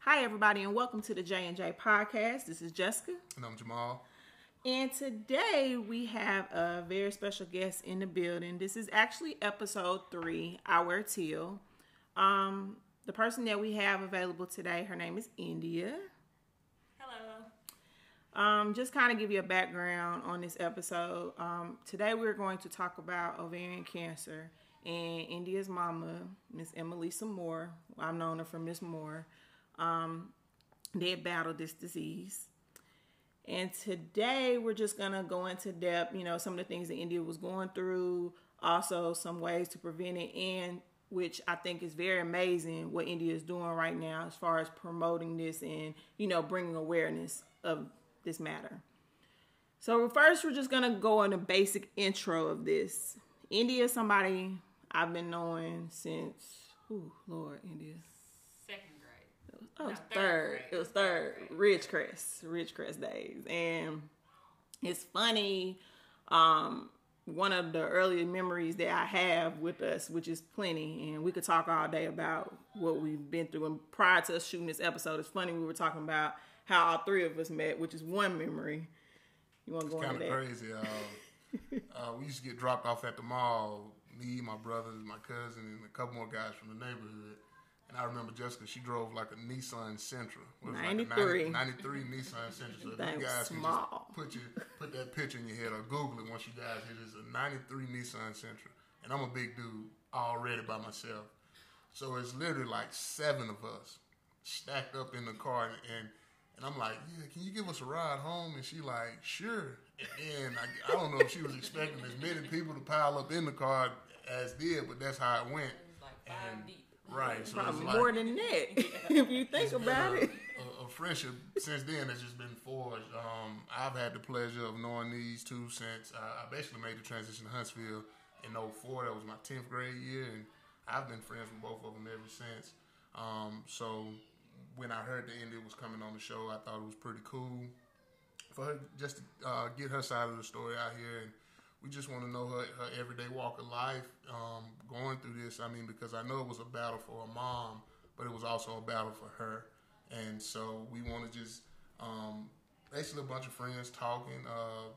Hi, everybody, and welcome to the J and J podcast. This is Jessica, And I'm Jamal. and today we have a very special guest in the building. This is actually episode three. I wear teal. Um, the person that we have available today, her name is India. Um, just kind of give you a background on this episode. Um, today we're going to talk about ovarian cancer and India's mama, Miss Emelisa Moore. I've known her from Miss Moore. Um, they battled this disease. And today we're just gonna go into depth, you know, some of the things that India was going through, also some ways to prevent it, and which I think is very amazing what India is doing right now as far as promoting this and you know bringing awareness of this matter. So first, we're just gonna go on a basic intro of this. India is somebody I've been knowing since, oh Lord, India. Second grade. Oh, it was No, third third. It was third. Ridgecrest, Ridgecrest days, and it's funny. Um, one of the earlier memories that I have with us, which is plenty, and we could talk all day about what we've been through. And prior to us shooting this episode, it's funny we were talking about how all three of us met, which is one memory. You want to go Kind of crazy. Uh, uh, we used to get dropped off at the mall. Me, my brothers, my cousin, and a couple more guys from the neighborhood. And I remember Jessica. She drove like a Nissan Sentra. What was it, like 93. 90 93 Nissan Sentra. So if That you guys can just put your put that picture in your head or Google it once you guys. It is a '93 Nissan Sentra, and I'm a big dude already by myself. So it's literally like seven of us stacked up in the car, and, and and I'm like, yeah, can you give us a ride home? And she like, sure. And I, I don't know if she was expecting as many people to pile up in the car as did, but that's how it went. It like five And- deep. Right. So Probably like, more than that, if you think about a, it. A, a friendship since then has just been forged. Um, I've had the pleasure of knowing these two since uh, I basically made the transition to Huntsville in 04. That was my 10th grade year, and I've been friends with both of them ever since. Um, so when I heard that India was coming on the show, I thought it was pretty cool. For her just to uh, get her side of the story out here and we just want to know her, her everyday walk of life um, going through this. I mean because i know it was a battle for a mom but it was also a battle for her. And so we want to just um, basically a bunch of friends talking uh,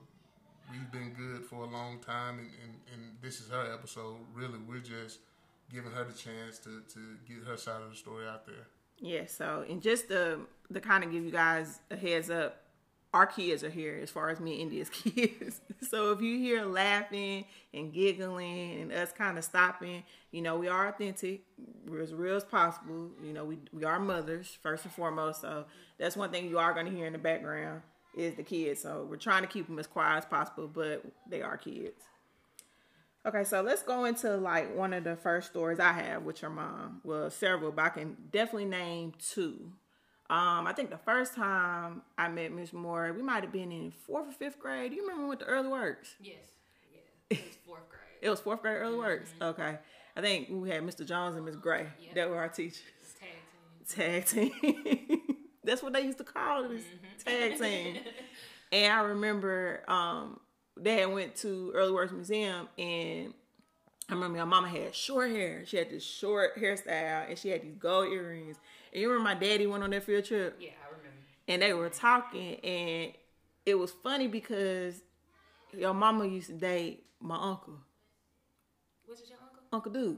we've been good for a long time and, and, and this is her episode. Really we're just giving her the chance to, to get her side of the story out there Yeah, so and just to to kind of give you guys a heads up, our kids are here as far as me and India's kids. so if you hear laughing and giggling and us kind of stopping, you know, we are authentic. We're as real as possible. You know, we we are mothers first and foremost. So that's one thing you are going to hear in the background is the kids. So we're trying to keep them as quiet as possible, but they are kids. Okay, so let's go into like one of the first stories I have with your mom. Well, several, but I can definitely name two. Um, I think the first time I met Miss Moore, we might have been in fourth or fifth grade. Do you remember with the early works? Yes. Yes. It was fourth grade. It was fourth grade early works. Okay, I think we had Mr. Jones and Miss Gray. Yeah. That were our teachers. Tag team. Tag team. That's what they used to call this tag team. And I remember um, they had went to Early Works Museum, and I remember my mama had short hair. She had this short hairstyle, and she had these gold earrings. And you remember my daddy went on that field trip, Yeah, I remember. and they were talking, and it was funny because your mama used to date my uncle, Which is your uncle? Uncle was.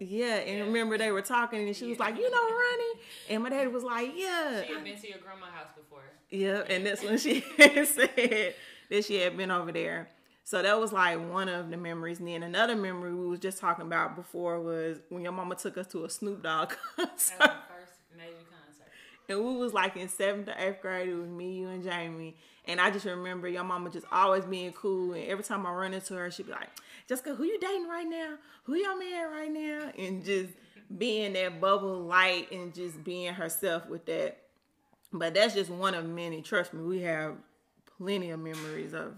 Yeah, and remember they were talking, and she was like, "You know, Ronnie," and my daddy was like, "Yeah." She had been to your grandma's house before. Yeah, and that's when she said that she had been over there. So that was like one of the memories. And then another memory we was just talking about before was when your mama took us to a Snoop Dogg That was concert. my first major concert. And we was like in seventh or eighth grade. It was me, you, and Jamie. And I just remember your mama just always being cool. And every time I run into her, she'd be like, Jessica, who you dating right now? Who y'all married right now? And just being that bubble light and just being herself with that. But that's just one of many. Trust me, we have plenty of memories of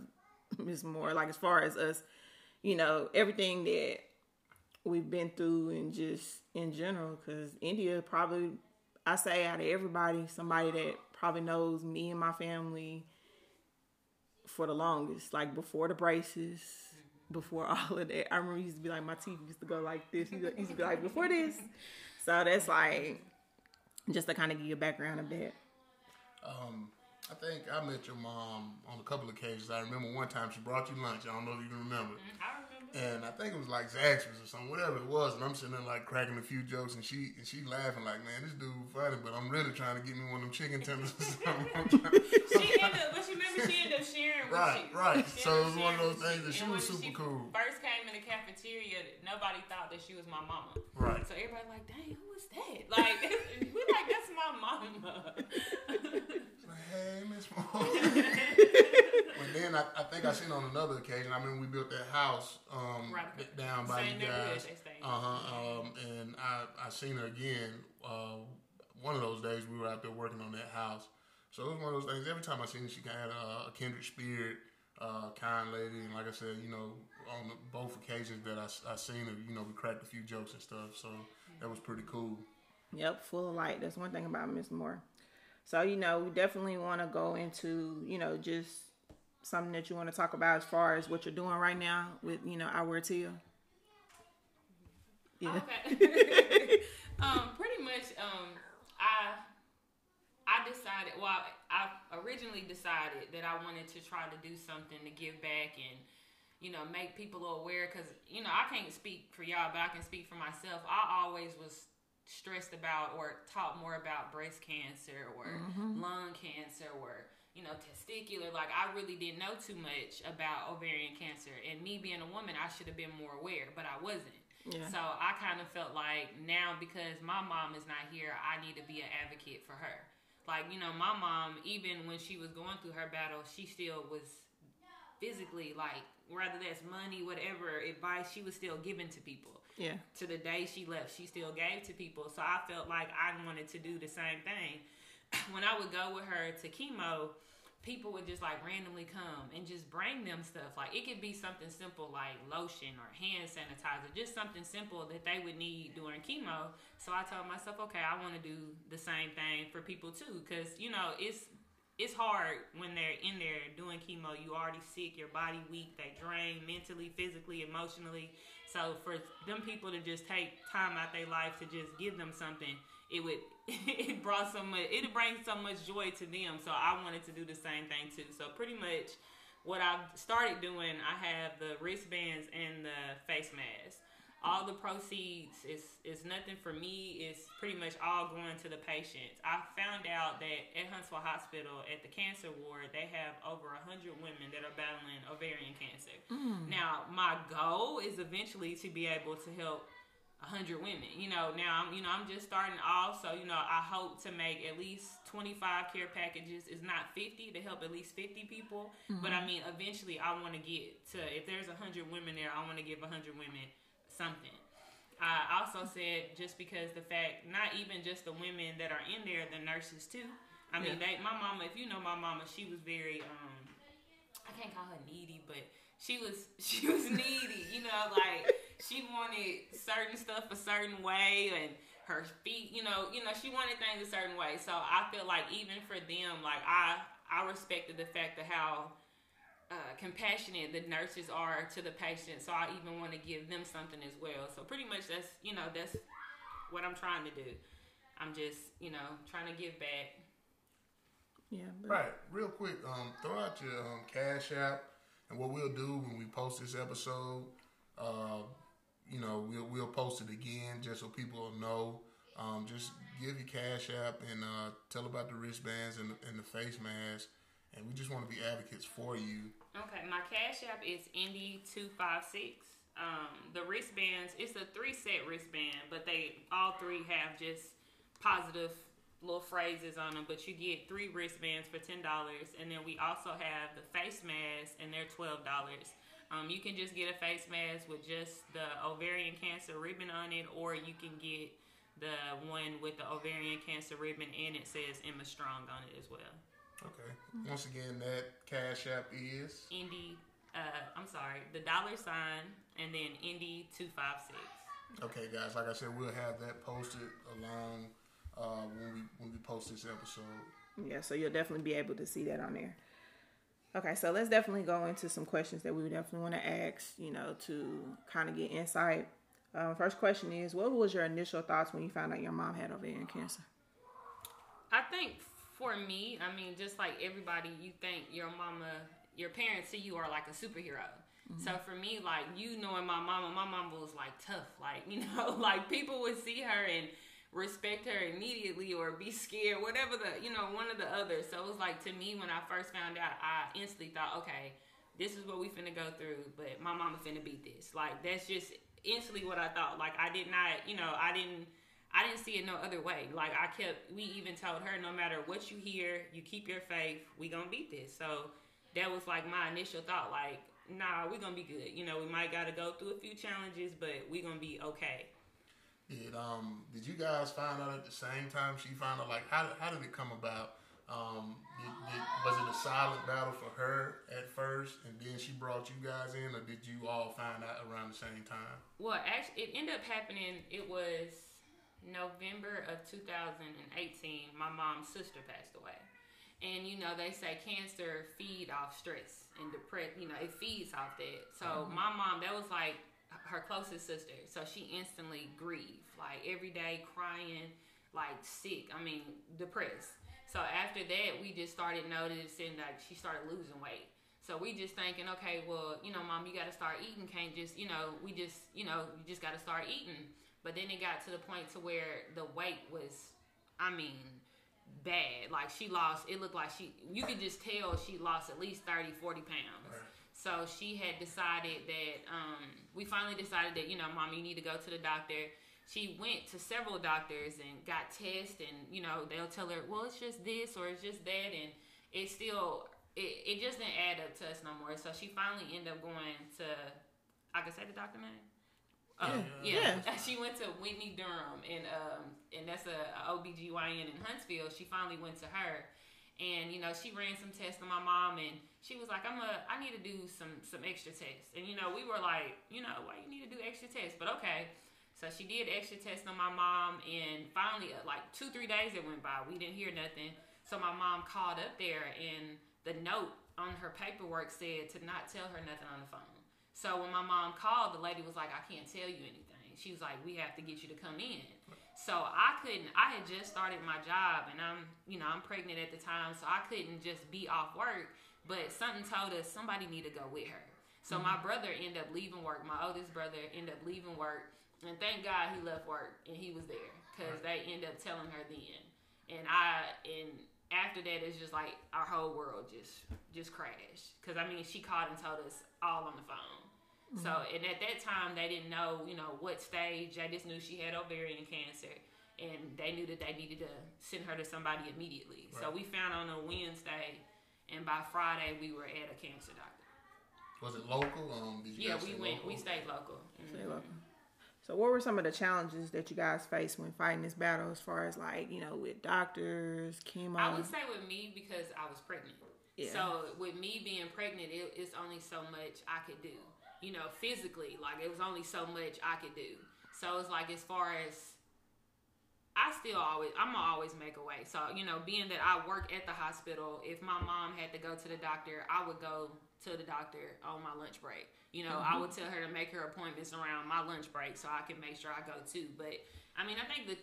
Miss Moore. Like as far as us, you know, everything that we've been through and just in general. Because India probably, I say out of everybody, somebody that probably knows me and my family for the longest, like before the braces, before all of that. I remember used to be like my teeth used to go like this. Used to be like before this. So that's like just to kind of give you a background of that. Um, I think I met your mom on a couple of occasions. I remember one time she brought you lunch. I don't know if you can remember. Mm, I remember. And I think it was like Zaxby's or something, whatever it was. And I'm sitting there like cracking a few jokes, and she and she laughing like, "Man, this dude funny," but I'm really trying to get me one of them chicken tenders or something. She ended up, but she remember she ended up sharing Right, right. She So it was one of those things that she was super cool. First came in the cafeteria, nobody thought that she was my mama. right. So everybody like, dang, who is that? Like, we like that's my mama. Like, hey, Miss Moore. but then I, I think I seen on another occasion. I mean, we built that house um, Right. down by Same you neighborhood guys. they stay in. Uh huh. Um, and I I seen her again. Uh, one of those days we were out there working on that house. So it was one of those things. Every time I seen her, she kind of had a, a kindred spirit, uh, kind lady, and like I said, you know, on the, both occasions that I, I seen her, you know, we cracked a few jokes and stuff. So that was pretty cool. Yep, full of light. That's one thing about Miss Moore. So, you know, we definitely want to go into, you know, just something that you want to talk about as far as what you're doing right now with, you know, our Tia. Yeah. Okay. um, pretty much, um, I I decided. Well, I originally decided that I wanted to try to do something to give back and you know make people aware because you know I can't speak for y'all, but I can speak for myself. I always was stressed about or taught more about breast cancer or mm-hmm. lung cancer or you know testicular like i really didn't know too much about ovarian cancer and me being a woman i should have been more aware but i wasn't Yeah. so I kind of felt like now because my mom is not here, I need to be an advocate for her. Like, you know, my mom, even when she was going through her battle, she still was physically like, whether that's money, whatever advice, she was still giving to people. Yeah. To the day she left, she still gave to people. So I felt like I wanted to do the same thing. When I would go with her to chemo, people would just like randomly come and just bring them stuff. Like it could be something simple like lotion or hand sanitizer, just something simple that they would need during chemo. So I told myself, okay, I want to do the same thing for people too, because you know it's it's hard when they're in there doing chemo. You already sick, your body weak, they drain mentally, physically, emotionally. So for them people to just take time out their life to just give them something, it would it brought so much it brings so much joy to them. So I wanted to do the same thing too. So pretty much what I've started doing, I have the wristbands and the face mask. All the proceeds is is nothing for me. It's pretty much all going to the patients. I found out that at Huntsville Hospital at the cancer ward, they have over hundred women that are battling ovarian cancer. Mm. Now, my goal is eventually to be able to help hundred women. You know, now I'm you know I'm just starting off, so you know I hope to make at least 25 care packages. It's not 50 to help at least 50 people, but I mm-hmm. mean eventually I want to get to if there's hundred women there, I want to give hundred women something. I also said just because the fact not even just the women that are in there, the nurses too. I mean, they my mama. If you know my mama, she was very um I can't call her needy, but she was she was needy. You know, like she wanted certain stuff a certain way, and her feet. You know, you know she wanted things a certain way. So I feel like even for them, like I I respected the fact of how uh, compassionate the nurses are to the patient. So I even want to give them something as well. So pretty much that's you know that's what I'm trying to do. I'm just you know trying to give back. Yeah. But, Right, real quick, um, throw out your um, cash app, and what we'll do when we post this episode, uh, you know, we'll we'll post it again just so people will know. Um, just give your cash app and uh, tell about the wristbands and the, and the face mask, and we just want to be advocates for you. Okay, my cash app is Indy two five six. Um, the wristbands, it's a three set wristband, but they all three have just positive little phrases on them. But you get three wristbands for ten dollars, and then we also have the face masks, and they're twelve dollars. Um, you can just get a face mask with just the ovarian cancer ribbon on it, or you can get the one with the ovarian cancer ribbon and it says Emma Strong on it as well. Okay. Once again, that cash app is Indy, uh, I'm sorry, the dollar sign, and then Indy two five six. okay, guys. Like I said, we'll have that posted along uh, when we when we post this episode. yeah. So you'll definitely be able to see that on there. Okay, so let's definitely go into some questions that we would definitely want to ask, you know, to kind of get insight. Uh, first question is, what was your initial thoughts when you found out your mom had ovarian cancer? I think for me, I mean, just like everybody, you think your mama, your parents see you are like a superhero. Mm-hmm. So for me, like you knowing my mama, my mama was like tough, like you know, like people would see her and respect her immediately or be scared, whatever the you know one of the others. So it was like to me when I first found out, I instantly thought, okay, this is what we finna go through, but my mama finna beat this. Like that's just instantly what I thought. Like I did not, you know, I didn't. I didn't see it no other way. Like I kept, we even told her, no matter what you hear, you keep your faith. We gonna beat this. So that was like my initial thought. Like, nah, we gonna be good. You know, we might gotta go through a few challenges, but we gonna be okay. Did um did you guys find out at the same time she found out? Like, how how did it come about? Um, did, did, was it a silent battle for her at first, and then she brought you guys in, or did you all find out around the same time? Well, actually, it ended up happening. It was November of 2018. My mom's sister passed away, and you know they say cancer feed off stress and depress. You know it feeds off that. So mm-hmm. my mom, that was like her closest sister. So she instantly grieved, like every day crying, like sick. I mean, depressed. So after that, we just started noticing that she started losing weight. So we just thinking, okay, well, you know, mom, you got to start eating. Can't just, you know, we just, you know, you just got to start eating. But then it got to the point to where the weight was, I mean, bad. Like she lost, it looked like she, you could just tell she lost at least 30, 40 pounds. Right. So she had decided that, um, we finally decided that, you know, mom, you need to go to the doctor. She went to several doctors and got tests, and, you know, they'll tell her, well, it's just this or it's just that. And it still, it, it just didn't add up to us no more. So she finally ended up going to, I can say the doctor name? Oh, yeah. yeah. She went to Whitney Durham, and um, and that's a, a OBGYN in Huntsville. She finally went to her, and you know she ran some tests on my mom, and she was like, I'm a, I need to do some some extra tests. And you know, we were like, you know, why you need to do extra tests? But okay. So she did extra tests on my mom, and finally, uh, like two three days it went by, we didn't hear nothing. So my mom called up there, and the note on her paperwork said to not tell her nothing on the phone. So when my mom called, the lady was like, I can't tell you anything. She was like, we have to get you to come in. So I couldn't. I had just started my job, and I'm, you know, I'm pregnant at the time, so I couldn't just be off work. But something told us somebody need to go with her. So mm-hmm. my brother ended up leaving work. My oldest brother ended up leaving work, and thank God he left work and he was there because right. they ended up telling her then. And I and after that, it's just like our whole world just just crashed. Because I mean, she called and told us all on the phone. Mm-hmm. So and at that time, they didn't know you know what stage. They just knew she had ovarian cancer. And they knew that they needed to send her to somebody immediately. Right. So we found on a Wednesday and by Friday we were at a cancer doctor. Was it local? Um, yeah, we went. Local? We stayed local. Mm-hmm. local. So, what were some of the challenges that you guys faced when fighting this battle, as far as like you know, with doctors, chemo? I would say with me because I was pregnant. Yeah. So with me being pregnant, it, it's only so much I could do. You know, physically, like it was only so much I could do. So it's like as far as I still always I'm gonna always make a way. So you know, being that I work at the hospital, if my mom had to go to the doctor, I would go to the doctor on my lunch break. You know, mm-hmm. I would tell her to make her appointments around my lunch break so I can make sure I go too. But I mean, I think the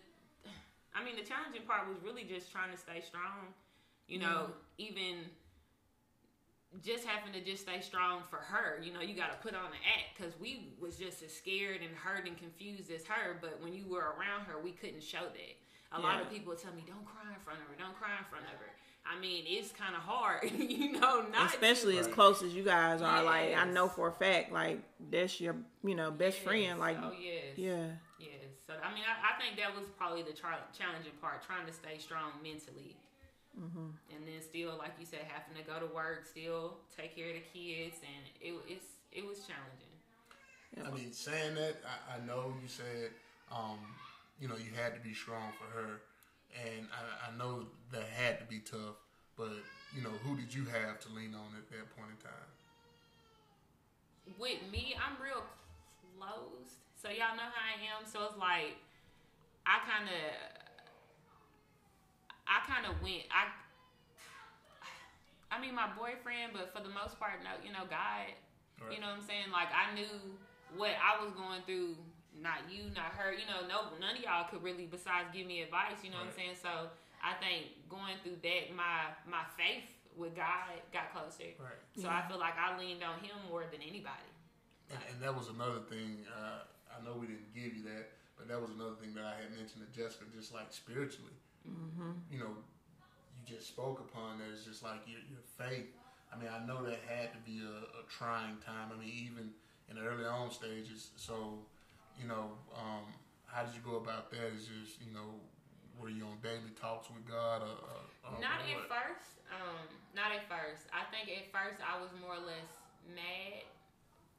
I mean the challenging part was really just trying to stay strong. You know, mm-hmm. even just having to just stay strong for her. You know, you got to put on an act because we was just as scared and hurt and confused as her. But when you were around her, we couldn't show that. A yeah. lot of people tell me, "Don't cry in front of her. Don't cry in front of her." I mean, it's kind of hard, you know, not especially as close as you guys are. Yes. Like I know for a fact, like that's your, you know, best yes. friend. Like, oh yes, yeah, yes. So I mean, I, I think that was probably the tra- challenging part, trying to stay strong mentally Mm-hmm. And then still, like you said, having to go to work, still take care of the kids, and it it's it was challenging. I mean, saying that, I, I know you said, um, you know, you had to be strong for her, and I, I know that had to be tough. But you know, who did you have to lean on at that point in time? With me, I'm real closed, so y'all know how I am. So it's like I kind of I kind of went. I I mean, my boyfriend, but for the most part, no, you know, God. Right. You know what I'm saying? Like I knew what I was going through. Not you, not her. You know, no, none of y'all could really, besides give me advice. You know what I'm saying? So I think going through that, my my faith with God got closer. Right. So I feel like I leaned on Him more than anybody. And, and that was another thing. Uh, I know we didn't give you that, but that was another thing that I had mentioned to Jessica, just like spiritually. Mm-hmm. You know, you just spoke upon that. It's just like your, your faith. I mean, I know that had to be a, a trying time. I mean, even in the early on stages. So, you know, um, how did you go about that? Is just, you know, were you on daily talks with God? Or, or, or Not at what? first. Um, not at first. I think at first I was more or less mad.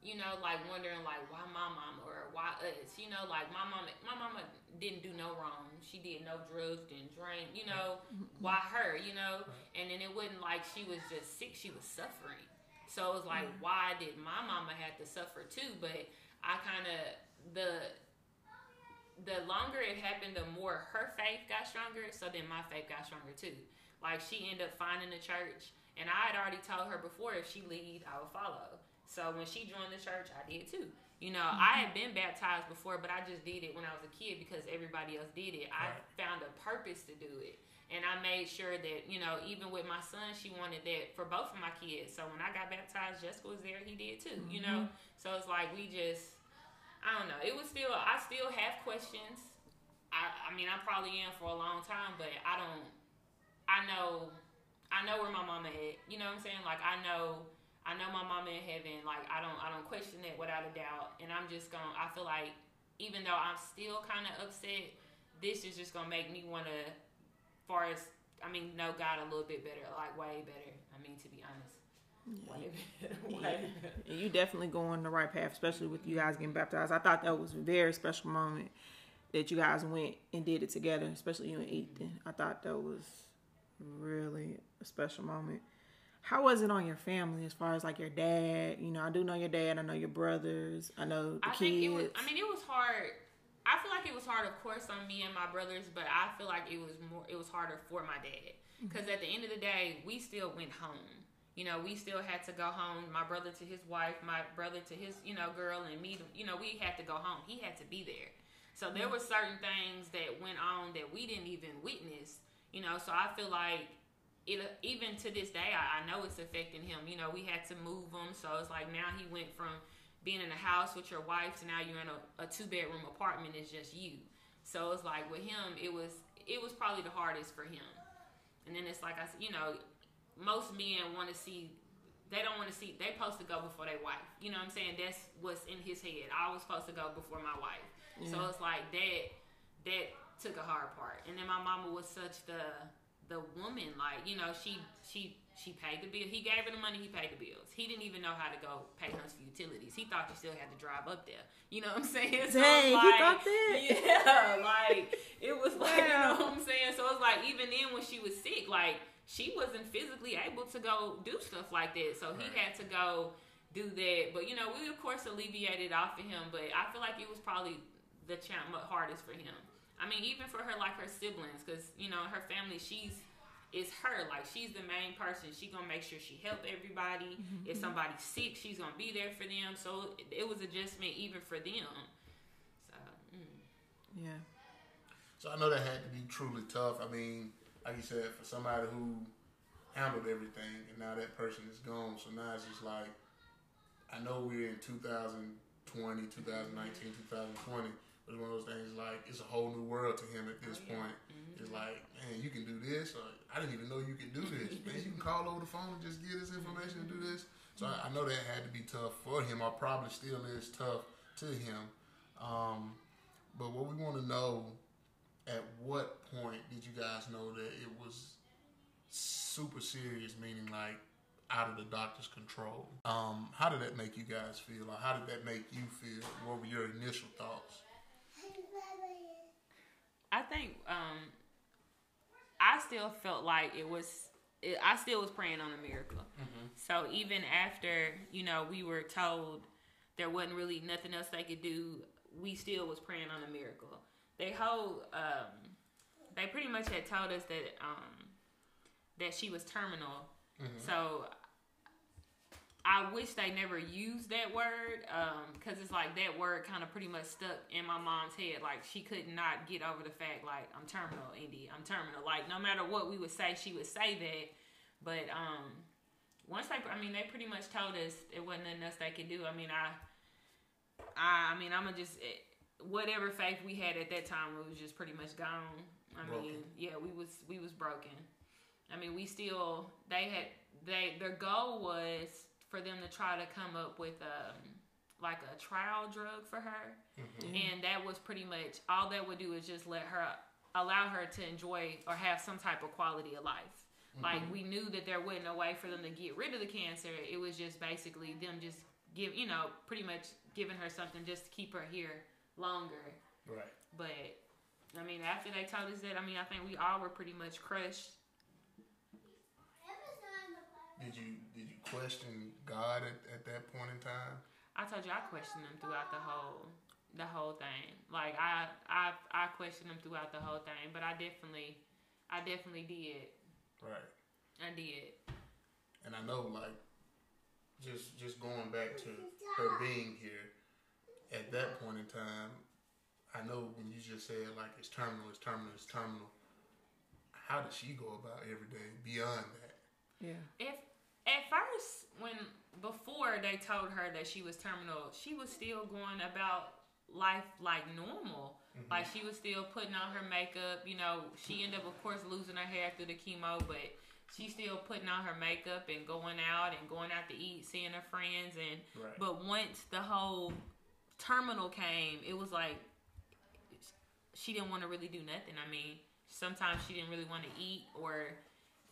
You know, like wondering like why my mama or why us. You know, like my mama. My mama didn't do no wrong. She did no drugs, didn't drink. You know, mm-hmm. why her? You know, and then it wasn't like she was just sick. She was suffering. So it was like, why did my mama have to suffer too? But I kind of the the longer it happened, the more her faith got stronger. So then my faith got stronger too. Like she ended up finding a church, and I had already told her before if she lead, I would follow. So when she joined the church, I did too. You know, I mm-hmm. had been baptized before, but I just did it when I was a kid because everybody else did it. I found a purpose to do it. And I made sure that, you know, even with my son, she wanted that for both of my kids. So when I got baptized, Jessica was there, he did too, you know? Mm-hmm. So it's like we just, I don't know. It was still, I still have questions. I, I mean, I probably am for a long time, but I don't, I know, I know where my mama at. You know what I'm saying? Like I know, I know my mama in heaven. Like I don't, I don't question that without a doubt. And I'm just gonna, I feel like even though I'm still kind of upset, this is just gonna make me want to, far as I mean, know God a little bit better, like way better. I mean, to be honest, way better, way better. And you definitely go on the right path, especially with you guys getting baptized. I thought that was a very special moment that you guys went and did it together, especially you and Ethan. I thought that was really a special moment. How was it on your family as far as like your dad? You know, I do know your dad. I know your brothers. I know the I kids. think it was. I mean, it was hard. I feel like it was hard, of course, on me and my brothers, but I feel like it was more. It was harder for my dad mm-hmm. because at the end of the day, we still went home. You know, we still had to go home. My brother to his wife, my brother to his, you know, girl, and me. You know, we had to go home. He had to be there. So there mm-hmm. were certain things that went on that we didn't even witness. You know, so I feel like it even to this day I, I know it's affecting him. You know we had to move him so it's like now he went from being in a house with your wife to now you're in a, a two bedroom apartment it's just you. So it's like with him it was it was probably the hardest for him. And then it's like i said you know most men want to see they don't want to see they supposed to go before their wife. You know what i'm saying? That's what's in his head. I was supposed to go before my wife. So it's like that that took a hard part. And then my mama was such the the woman like you know she she she paid the bill. He gave her the money he paid the bills. He didn't even know how to go pay Huntsville utilities. He thought you still had to drive up there. You know what i'm saying? So Dang, it's he thought that? yeah like it was like you know what i'm saying? So it's like even then when she was sick like she wasn't physically able to go do stuff like that. So he had to go do that. But you know we of course alleviated off of him. But i feel like it was probably the cha- hardest for him I mean, even for her, like her siblings, because you know her family, she's is her. Like she's the main person. She gonna make sure she help everybody. If somebody's sick, she's gonna be there for them. So it, it was adjustment even for them. So mm. yeah. So I know that had to be truly tough. I mean, like you said, for somebody who handled everything and now that person is gone. So now it's just like, I know we're in 2020, 2019, 2020. It's one of those things like it's a whole new world to him at this Oh, yeah. point. It's like, man, you can do this, or I didn't even know you could do this. man, you can call over the phone and just get this information and do this. So I, I know that had to be tough for him, or probably still is tough to him. Um, but what we want to know, at what point did you guys know that it was super serious, meaning like out of the doctor's control? Um, how did that make you guys feel, or how did that make you feel? What were your initial thoughts? I think um, I still felt like it was. It, I still was praying on a miracle. So even after you know we were told there wasn't really nothing else they could do, we still was praying on a miracle. They whole um, they pretty much had told us that um, that she was terminal So I wish they never used that word because it's like that word kind of pretty much stuck in my mom's head. Like she could not get over the fact like I'm terminal, Indy. I'm terminal. Like no matter what we would say, she would say that. But um, once they, I mean, they pretty much told us it wasn't nothing else they could do. I mean, I, I, I mean, I'm gonna just eh, whatever faith we had at that time it was just pretty much gone. I mean, yeah, we was we was broken. I mean, we still they had they their goal was for them to try to come up with um like a trial drug for her, and that was pretty much all that would do is just let her allow her to enjoy or have some type of quality of life. Like we knew that there wasn't a way for them to get rid of the cancer. It was just basically them just give you know pretty much giving her something just to keep her here longer. Right. But I mean, after they told us that, I mean, I think we all were pretty much crushed. Did you did you question God at, at that point in time? I told you I questioned them throughout the whole the whole thing. Like I I I questioned them throughout the whole thing, but I definitely I definitely did. Right. I did. And I know like just just going back to her being here at that point in time, I know when you just said like it's terminal, it's terminal, it's terminal. How did she go about every day beyond that? Yeah. If at first when before they told her that she was terminal, she was still going about life like normal. Mm-hmm. Like she was still putting on her makeup. You know, she ended up, of course, losing her hair through the chemo, but she's still putting on her makeup and going out and going out to eat, seeing her friends. And Right. but once the whole terminal came, it was like she didn't want to really do nothing. I mean, sometimes she didn't really want to eat, or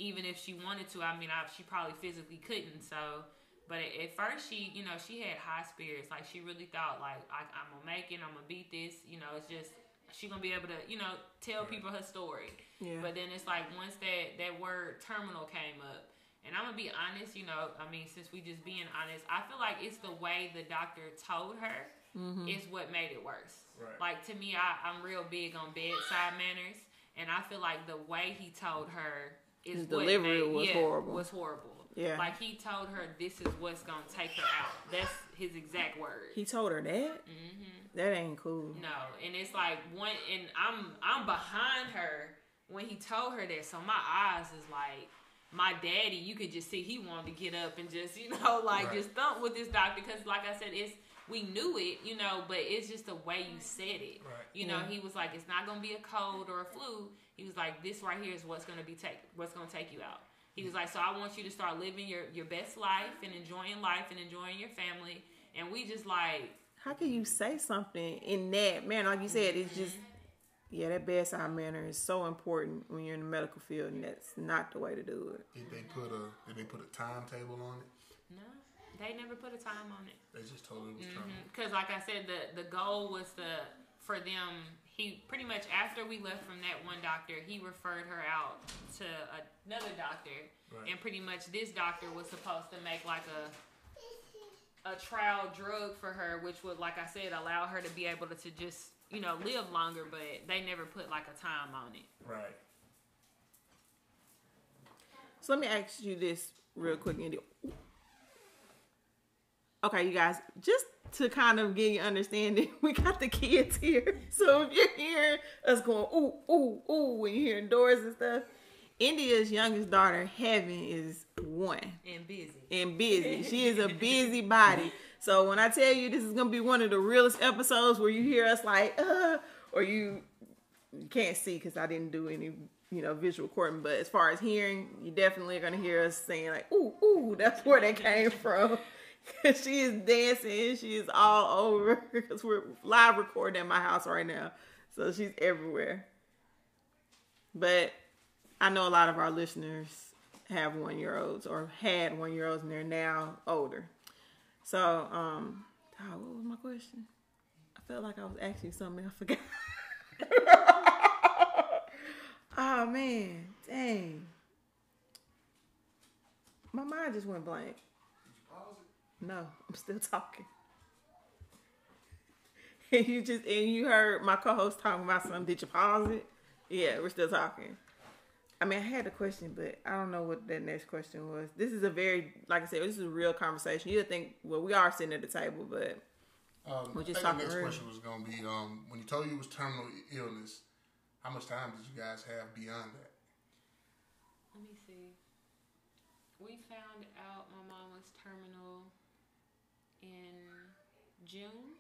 even if she wanted to, I mean, I, she probably physically couldn't. So, but at, at first, she, you know, she had high spirits. Like she really thought, like, I, I'm gonna make it. I'm gonna beat this. You know, it's just she gonna be able to, you know, tell people her story. Yeah. But then it's like once that that word terminal came up, and I'm gonna be honest, you know, I mean, since we just being honest, I feel like it's the way the doctor told her mm-hmm. is what made it worse. Right. Like to me, I, I'm real big on bedside manners, and I feel like the way he told her is His what delivery made- was yeah, horrible. Was horrible. Yeah. Like he told her, this is what's gonna take her out. That's his exact word. He told her that. Mm-hmm. That ain't cool. No, and it's like one, and I'm I'm behind her when he told her that. So my eyes is like my daddy. You could just see he wanted to get up and just you know like Right. just thump with this doctor because like I said, it's we knew it, you know, but it's just the way you said it. Right. You know, Yeah. he was like, it's not gonna be a cold or a flu. He was like, this right here is what's gonna be take what's gonna take you out. He was like, so I want you to start living your your best life and enjoying life and enjoying your family. And we just like How can you say something in that man? Like you said, it's just mm-hmm. yeah, that bedside manner is so important when you're in the medical field, and that's not the way to do it. Did they put a did they put a timetable on it? no, they never put a time on it. They just told it was mm-hmm. terminal. Because, like I said, the the goal was the for them. He pretty much after we left from that one doctor, he referred her out to another doctor, Right. and pretty much this doctor was supposed to make like a a trial drug for her, which would, like I said, allow her to be able to, to just you know live longer. But they never put like a time on it. Right. So let me ask you this real quick, Andy. Okay, you guys, just to kind of get your understanding, we got the kids here. So if you're hearing us going ooh ooh ooh when you're hearing doors and stuff, India's youngest daughter, Heaven, is one And busy. and busy. She is a busy body. So when I tell you this is gonna be one of the realest episodes where you hear us like, uh, or you you can't see because I didn't do any, you know, visual recording. But as far as hearing, you definitely are gonna hear us saying like, ooh, ooh, that's where that came from. she is dancing. She is all over because we're live recording at my house right now, so she's everywhere. But I know a lot of our listeners have one year olds or had one year olds and they're now older. So, um, oh, what was my question? I felt like I was asking something. I forgot. oh man, dang. My mind just went blank. No, I'm still talking. And you just and you heard my co-host talking about something. Did you pause it? Yeah, we're still talking. I mean, I had a question, but I don't know what that next question was. This is a very, like I said, this is a real conversation. You think, well, we are sitting at the table, but Um, We're I think talking the next real. question was going to be um, when you told you it was terminal illness, how much time did you guys have beyond that? Let me see. We found out my mom was terminal in June.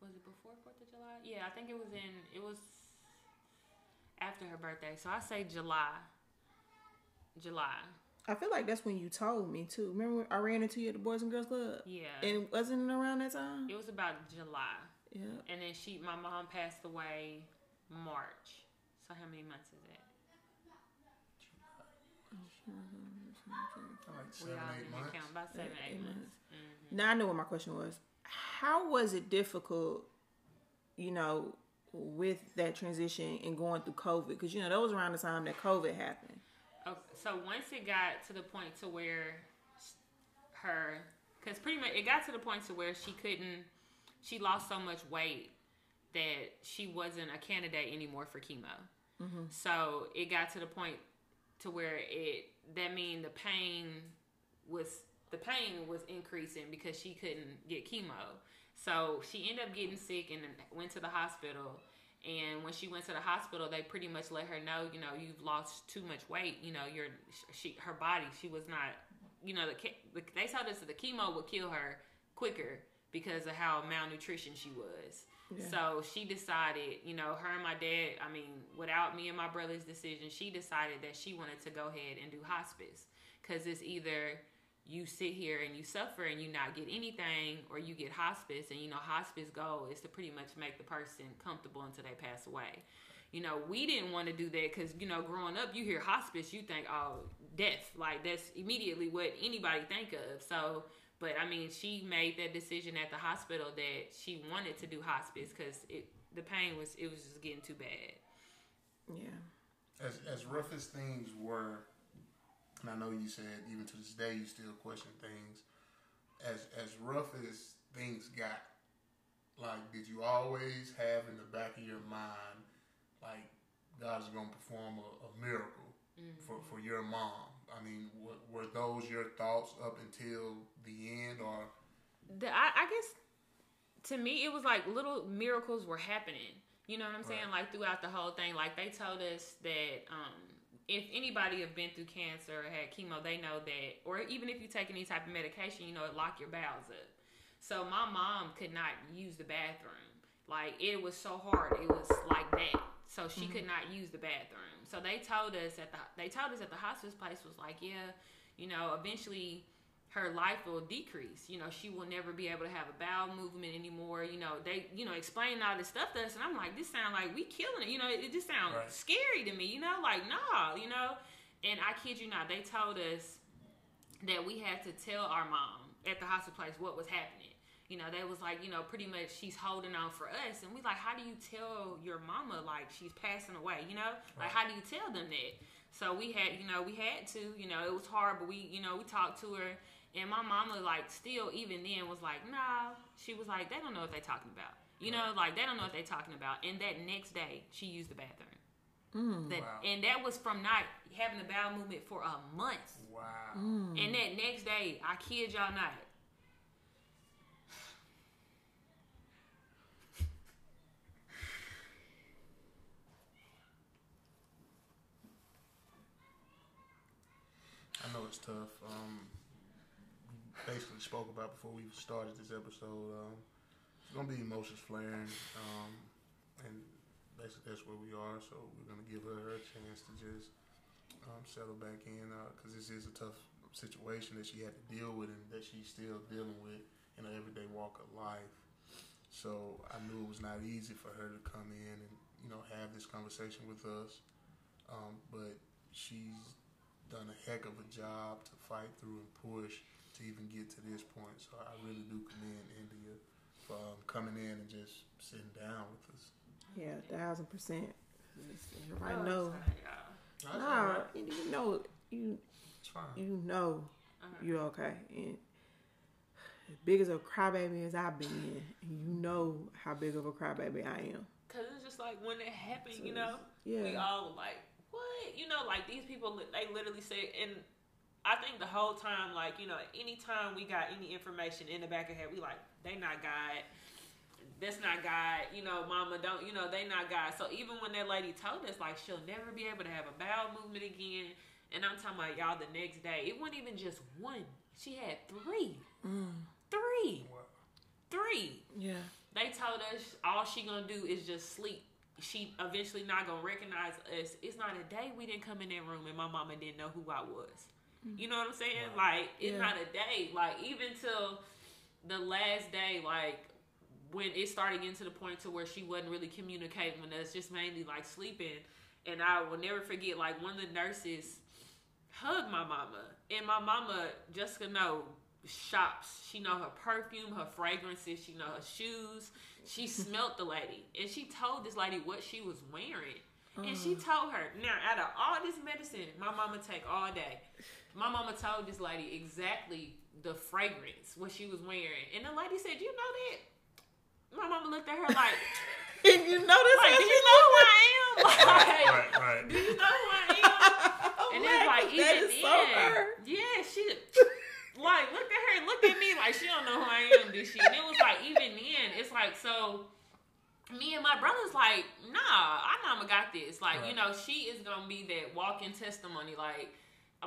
Was it before Fourth of July? Yeah, I think it was in. It was after her birthday, so I say July. July. I feel like that's when you told me too. Remember when I ran into you at the Boys and Girls Club? Yeah. And wasn't it around that time? it was about July, Yeah. and then she, my mom passed away March. So how many months is that? Seven, eight months. account about seven, Yeah, eight eight months. months. Mhm. Now I know what my question was. How was it difficult, you know, with that transition and going through COVID? Because you know that was around the time that COVID happened. Okay, so once it got to the point to where her, because pretty much it got to the point to where she couldn't, she lost so much weight that she wasn't a candidate anymore for chemo. So it got to the point to where it that mean the pain was the pain was increasing because she couldn't get chemo. So she ended up getting sick and went to the hospital. And when she went to the hospital, they pretty much let her know, you know, you've lost too much weight. You know, your she her body, she was not, you know, the, the they told us that the chemo would kill her quicker because of how malnutrition she was. Yeah. So she decided, you know, her and my dad, I mean, without me and my brother's decision, she decided that she wanted to go ahead and do hospice. Because it's either you sit here and you suffer and you not get anything, or you get hospice. And, you know, hospice goal is to pretty much make the person comfortable until they pass away. You know, we didn't want to do that because, you know, growing up, you hear hospice, you think, oh, death. Like, that's immediately what anybody think of. So, but I mean, she made that decision at the hospital that she wanted to do hospice because it the pain was it was just getting too bad. Yeah. As as rough as things were, and I know you said even to this day you still question things. As as rough as things got, like did you always have in the back of your mind, like God is going to perform a, a miracle for for your mom? I mean, were, were those your thoughts up until the end, or The, I, I guess to me it was like little miracles were happening. You know what I'm saying? Like throughout the whole thing, like they told us that um, if anybody have been through cancer or had chemo, they know that, or even if you take any type of medication, you know it lock your bowels up. So my mom could not use the bathroom. Like it was so hard. It was like that. So she mm-hmm. could not use the bathroom. So they told us at the they told us at the hospice place was like, yeah, you know, eventually her life will decrease. You know, she will never be able to have a bowel movement anymore. You know, they, you know, explaining all this stuff to us, and I'm like, this sound like we killing it. You know, it, just sounds Right. scary to me. You know, like nah, you know. And I kid you not, they told us that we had to tell our mom at the hospital place what was happening. You know, they was like, you know, pretty much she's holding on for us, and we like, how do you tell your mama like she's passing away? You know, like how do you tell them that? So we had, you know, we had to, you know, it was hard, but we, you know, we talked to her, and my mama like still even then was like, nah. She was like, they don't know what they're talking about. You know, like they don't know what they're talking about. And that next day, she used the bathroom. That, Wow. And that was from not having the bowel movement for a month. wow, And that next day, I kid y'all not. I know it's tough. Um, we basically spoke about before we started this episode. Um, it's gonna be emotions flaring, um, and basically that's where we are. So we're gonna give her her chance to just um, settle back in because this is a tough situation that she had to deal with and that she's still dealing with in her everyday walk of life. So I knew it was not easy for her to come in and you know have this conversation with us, um, but she's done a heck of a job to fight through and push to even get to this point. So I really do commend India for um, coming in and just sitting down with us. Yeah, thousand percent. Everybody Oh, know. sorry, y'all. Nah, you you know you you know Uh-huh. you're okay. And as big as a crybaby as I've been, you know how big of a crybaby I am. Cause it's just like when it happened, you know, Yeah. we all were like, what? You know, like these people, they literally say, and I think the whole time, like, you know, anytime we got any information in the back of head, we like, they not God. That's not God. You know, mama, don't, you know, they not God. So even when that lady told us, like, she'll never be able to have a bowel movement again. And I'm talking about y'all the next day. It wasn't even just one. She had three. Mm. Three. Wow. Three. Yeah. They told us all she gonna do is just sleep. She eventually not gonna recognize us. It's not a day we didn't come in that room and my mama didn't know who I was. Mm-hmm. You know what I'm saying? Like it's Yeah. not a day. Like even till the last day, like when it started getting to the point to where she wasn't really communicating with us, just mainly like sleeping. And I will never forget, like one of the nurses hugged my mama, and my mama Jessica know shops. She know her perfume, her fragrances. She know her shoes. She smelt the lady, and she told this lady what she was wearing. And she uh. told her, now out of all this medicine my mama take all day, my mama told this lady exactly the fragrance what she was wearing. And the lady said, You know that? My mama looked at her like, Did you know this like, do you know who I am? Like, Right, right. do you know who I am? Oh, And man, it's like 'cause even that is so then, her. yeah, she like looked at her, looked at me like she don't know who I am, did she? And it was like even then, it's like so. Me and my brother's like, nah, our mama got this. Like, you know, she is gonna be that walking testimony. Like,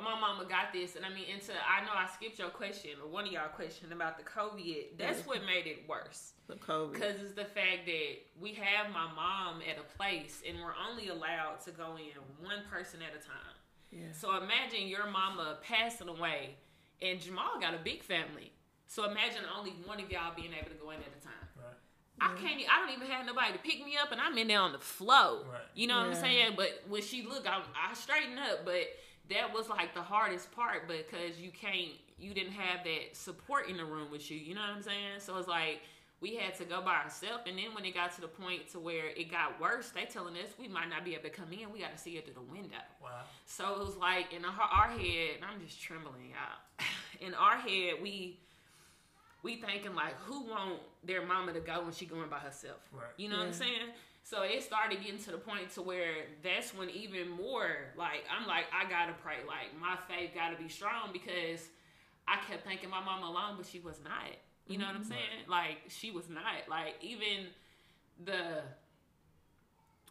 my mama got this, and I mean, into I know I skipped your question or one of y'all question about the COVID. That's what made it worse. The COVID. Because it's the fact that we have my mom at a place and we're only allowed to go in one person at a time. Yeah. So imagine your mama passing away and Jamal got a big family. So imagine only one of y'all being able to go in at a time. Right. I can't. I don't even have nobody to pick me up, and I'm in there on the flow. Right. You know what Yeah. I'm saying? But when she look, I, I straighten up. But that was like the hardest part because you can't. You didn't have that support in the room with you. You know what I'm saying? So it's like we had to go by ourselves. And then when it got to the point to where it got worse, they telling us we might not be able to come in. We got to see it through the window. Wow. So it was like in our, our head, and I'm just trembling out. In our head, we we thinking like, who want their mama to go when she going by herself? Right. You know what I'm saying? So it started getting to the point to where that's when even more like I'm like I gotta pray like my faith gotta be strong because I kept thinking my mama alone, but she was not. You know what I'm mm-hmm. saying? Like she was not. Like even the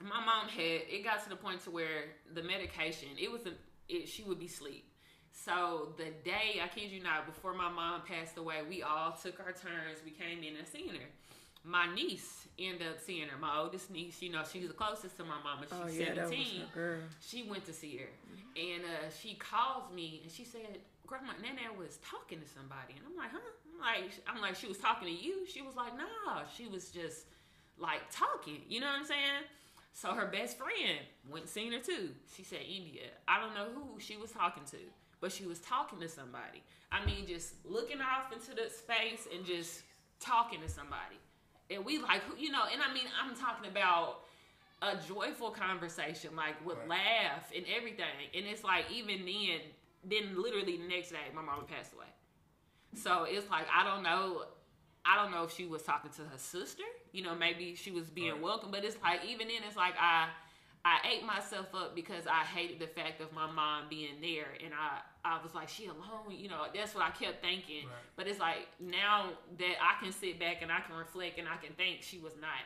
my mom had it got to the point to where the medication it was a it, she would be asleep so the day i kid you not before my mom passed away we all took our turns we came in and seen her my niece ended up seeing her. My oldest niece you know she's the closest to my mama. She's Oh yeah, that was 17 girl. she went to see her. And uh, she calls me and she said grandma nana was talking to somebody. And i'm like huh? I'm like i'm like she was talking to you? She was like nah she was just like talking. You know what i'm saying? So her best friend went and seen her too. She said india. I don't know who she was talking to but she was talking to somebody. I mean just looking off into the space and just talking to somebody and we like who you know and i mean i'm talking about a joyful conversation, like with Right. laugh and everything. And it's like even then, then literally the next day, my mama passed away. So it's like I don't know, I don't know if she was talking to her sister. You know, maybe she was being Right. welcome. But it's like even then, it's like I, I ate myself up because I hated the fact of my mom being there, and I, I was like, she alone. You know, that's what I kept thinking. Right. But it's like now that I can sit back and I can reflect and I can think she was not.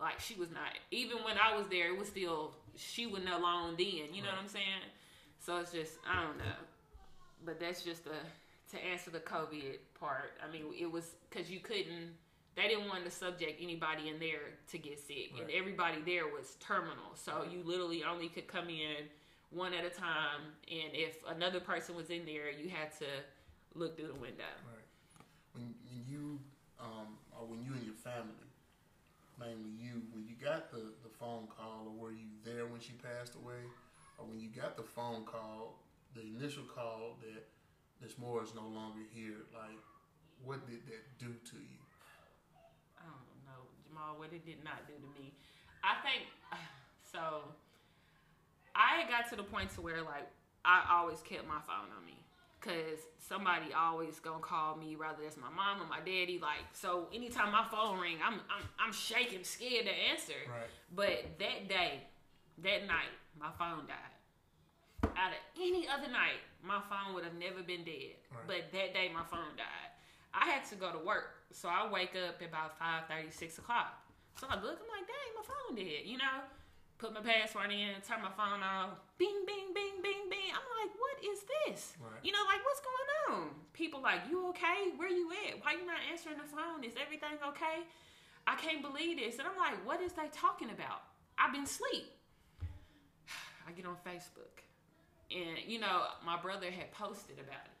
Like she was not. Even when I was there, it was still she wasn't alone then. You know what I'm saying? So it's just I don't know. But that's just the to answer the COVID part. I mean, it was because you couldn't. They didn't want to subject anybody in there to get sick, and everybody there was terminal. So you literally only could come in one at a time, and if another person was in there, you had to look through the window. Right. When, when you, um, or when you and your family, mainly you, when you got the, the phone call, or were you there when she passed away, or when you got the phone call, the initial call that Miss Moore is no longer here, like, what did that do to you? I don't know, Jamal, what it did not do to me. I think so. I got to the point to where like I always kept my phone on me because somebody always gonna call me, whether it's my mom or my daddy. Like so, anytime my phone ring, I'm I'm I'm shaking, scared to answer. Right. But that day, that night, my phone died. out of any other night, my phone would have never been dead. Right. But that day, my phone died. I had to go to work, so I wake up at about 5 6 o'clock. So I look, I'm like, dang, my phone dead, you know? Put my password in, turn my phone off, bing, bing, bing, bing, bing. I'm like, what is this? Right. You know, like, what's going on? People like, you okay? Where you at? Why you not answering the phone? Is everything okay? I can't believe this. And I'm like, what is they talking about? I've been asleep. I get on Facebook. And, you know, my brother had posted about it.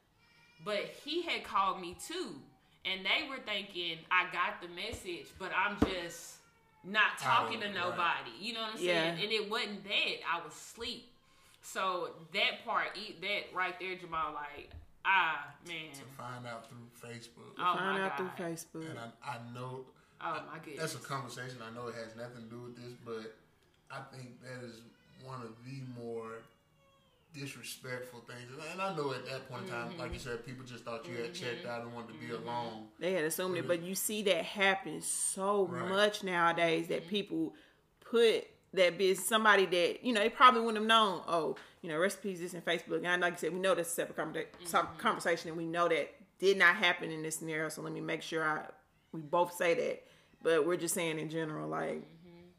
But he had called me too. And they were thinking I got the message, but I'm just not talking to right. nobody. You know what I'm Yeah. saying? And it wasn't that. I was asleep. So that part, eat that right there, Jamal, like, ah, man. To find out through Facebook. Oh Find my out God. through Facebook. And I, I know Oh my goodness. that's a conversation. I know it has nothing to do with this, but I think that is one of the more disrespectful things. And I know at that point in time, like you Mm-hmm. said, people just thought you had mm-hmm. checked out and wanted to be mm-hmm. alone. They had assumed it, but you see that happen so Right. much nowadays that mm-hmm. people put that business somebody that you know they probably wouldn't have known. Oh, you know, recipes this in Facebook, and like you said, we know that's a separate conversa- some conversation, and we know that did not happen in this scenario. So let me make sure I we both say that, but we're just saying in general, like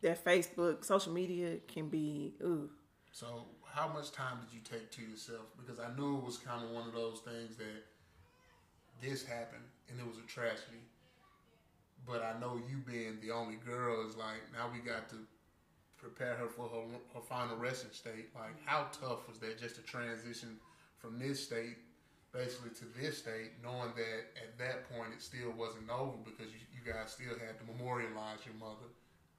that Facebook, social media can be ooh. So, how much time did you take to yourself? Because I knew it was kind of one of those things that this happened and it was a tragedy. But I know you being the only girl is like now we got to prepare her for her her final resting state. Like, how tough was that just to transition from this state basically to this state, knowing that at that point it still wasn't over because you, you guys still had to memorialize your mother.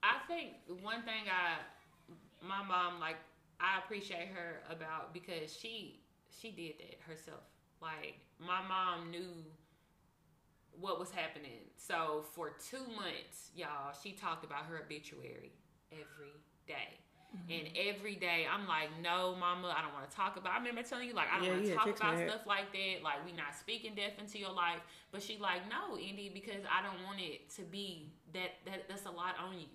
I think one thing I, my mom like, I appreciate her about because she she did that herself. Like my mom knew what was happening. So for two months, y'all, she talked about her obituary every day. And every day, I'm like, no, mama, I don't want to talk about. I remember telling you, like, I don't Yeah, want to yeah, talk about stuff like that. Like, we not speaking death into your life. But she like, no, Indy, because I don't want it to be that. That that's a lot on you.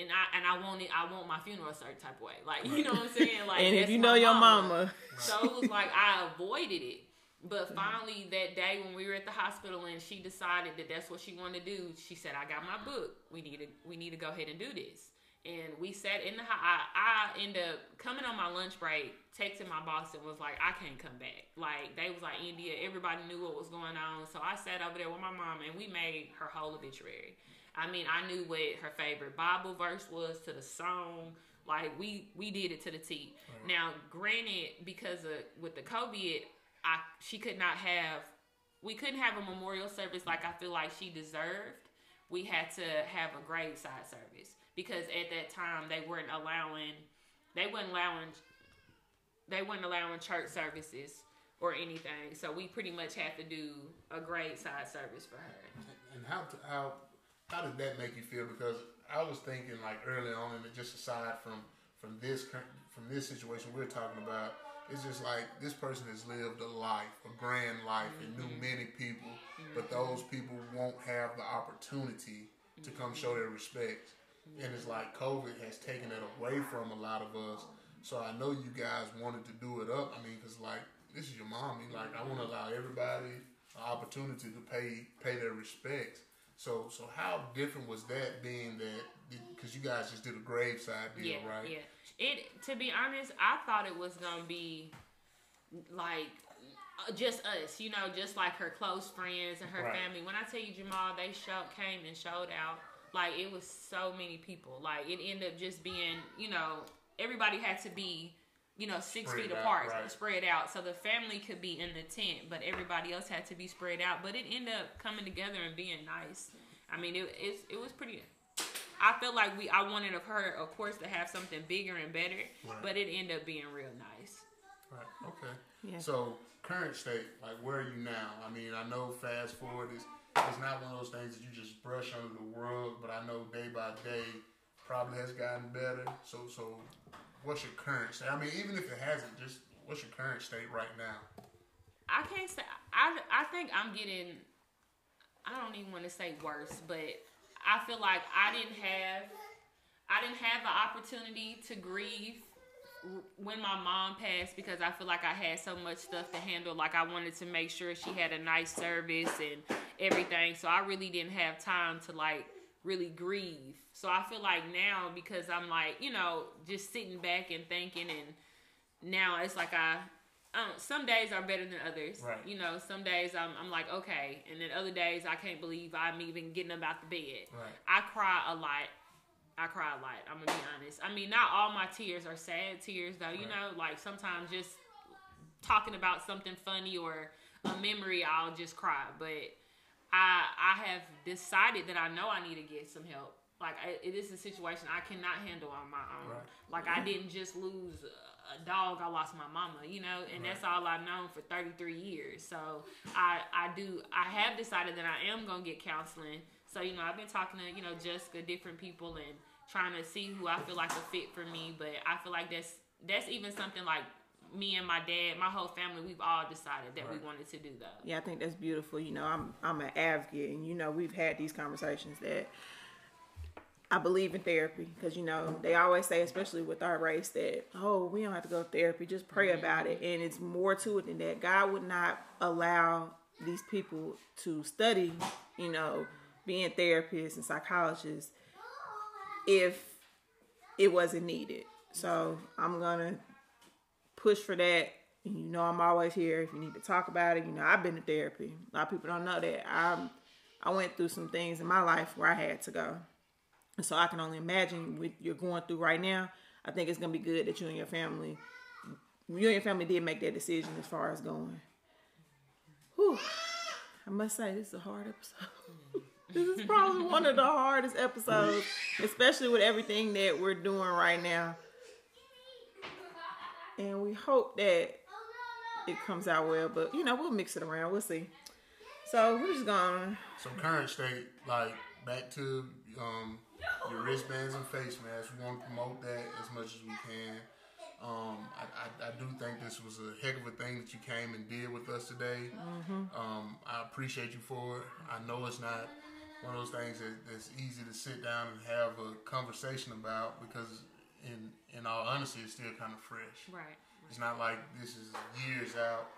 And I and I want it. I want my funeral a certain type of way. Like, you know what I'm saying? Like, and if you my know your mama, so it was like I avoided it. But mm-hmm. finally, that day when we were at the hospital and she decided that that's what she wanted to do, she said, "I got my book. We need to we need to go ahead and do this." And we sat in the house. I, I ended up coming on my lunch break, texting my boss and was like, "I can't come back." Like they was like India. Everybody knew what was going on, so I sat over there with my mom and we made her whole obituary. I mean, I knew what her favorite Bible verse was to the song. Like we we did it to the T. Now, granted, because of with the COVID, I she could not have we couldn't have a memorial service like I feel like she deserved. We had to have a graveside service because at that time they weren't allowing they weren't allowing they weren't allowing church services or anything. So we pretty much had to do a graveside service for her. And how to, how how did that make you feel? Because I was thinking like early on, and just aside from from this from this situation we're talking about, it's just like this person has lived a life, a grand life, and knew mm-hmm. many people, but mm-hmm. those people won't have the opportunity to come show their respect. And it's like COVID has taken it away from a lot of us. So I know you guys wanted to do it up. I mean, because like this is your mommy. Like I want to allow everybody an opportunity to pay pay their respects. So so how different was that being that because you guys just did a graveside deal, yeah, right? Yeah. It to be honest, I thought it was gonna be like just us, you know, just like her close friends and her Right. family. When I tell you Jamal, they show, came and showed out. Like it was so many people. Like it ended up just being, you know, everybody had to be, you know, six Spread feet out, apart, right. spread out. So the family could be in the tent, but everybody else had to be spread out. But it ended up coming together and being nice. I mean, it it, it was pretty. I feel like we I wanted of her, of course, to have something bigger and better, Right. but it ended up being real nice. Right. Okay. Yeah. So current state, like where are you now? I mean, I know fast forward is it's not one of those things that you just brush under the world, but I know day by day probably has gotten better. So so what's your current state? I mean, even if it hasn't, just what's your current state right now? I can't say I I think I'm getting I don't even want to say worse, but I feel like I didn't have I didn't have the opportunity to grieve when my mom passed because I feel like I had so much stuff to handle. Like I wanted to make sure she had a nice service and everything. So I really didn't have time to like really grieve. So I feel like now because I'm like, you know, just sitting back and thinking and now it's like I um, some days are better than others. Right. You know, some days I'm, I'm like, okay. And then other days I can't believe I'm even getting up out the bed. Right. I cry a lot. I cry a lot. I'm gonna be honest. I mean, not all my tears are sad tears, though. You Right. know, like sometimes just talking about something funny or a memory, I'll just cry. But I I have decided that I know I need to get some help. Like I, it is a situation I cannot handle on my own. Right. Like I didn't just lose a dog. I lost my mama. You know, and that's all I've known for 33 years. So I I do I have decided that I am gonna get counseling. So you know I've been talking to you know Jessica, different people, and trying to see who I feel like a fit for me. But I feel like that's that's even something like me and my dad, my whole family, we've all decided that we wanted to do though. Yeah, I think that's beautiful. You know, I'm I'm an advocate, and you know, we've had these conversations that I believe in therapy because you know they always say, especially with our race, that oh, we don't have to go to therapy, just pray mm-hmm. about it, and it's more to it than that. God would not allow these people to study, you know, being therapists and psychologists if it wasn't needed. So I'm gonna push for that. And you know, I'm always here if you need to talk about it. You know, I've been to therapy. A lot of people don't know that. I I went through some things in my life where I had to go. And so I can only imagine what you're going through right now. I think it's gonna be good that you and your family, you and your family did make that decision as far as going. Whew. I must say this is a hard episode. this is probably one of the hardest episodes, especially with everything that we're doing right now. And we hope that it comes out well, but you know, we'll mix it around. We'll see. So we're just gonna So current state, like back to um, your wristbands and face masks. We want to promote that as much as we can. Um, I, I, I do think this was a heck of a thing that you came and did with us today. Um, I appreciate you for it. I know it's not one of those things that, that's easy to sit down and have a conversation about because, in in all honesty, it's still kind of fresh. Right. It's not like this is years out.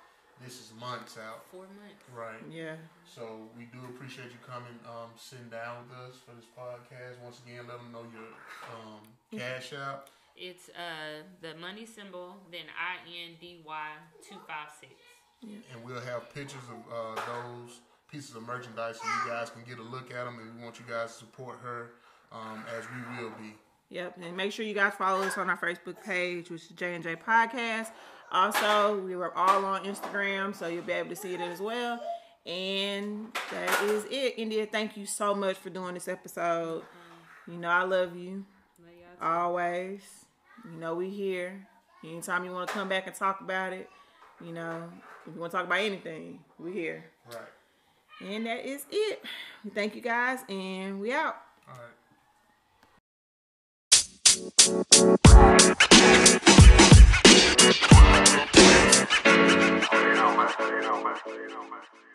This is months out. Four months. Right. yeah. So we do appreciate you coming, um, sitting down with us for this podcast. Once again, let them know your um, Cash App. It's uh the money symbol, then I N D Y two five six. and we'll have pictures of uh, those pieces of merchandise so you guys can get a look at them. And we want you guys to support her um, as we will be. Yep, and make sure you guys follow us on our Facebook page, which is J and J Podcast. Also, we were all on Instagram, so you'll be able to see it as well. And that is it. India, thank you so much for doing this episode. You know I love you always. You know we here. Anytime you want to come back and talk about it, you know, if you want to talk about anything, we here. Right. And that is it. Thank you guys, and we out. All right. You know, man. You.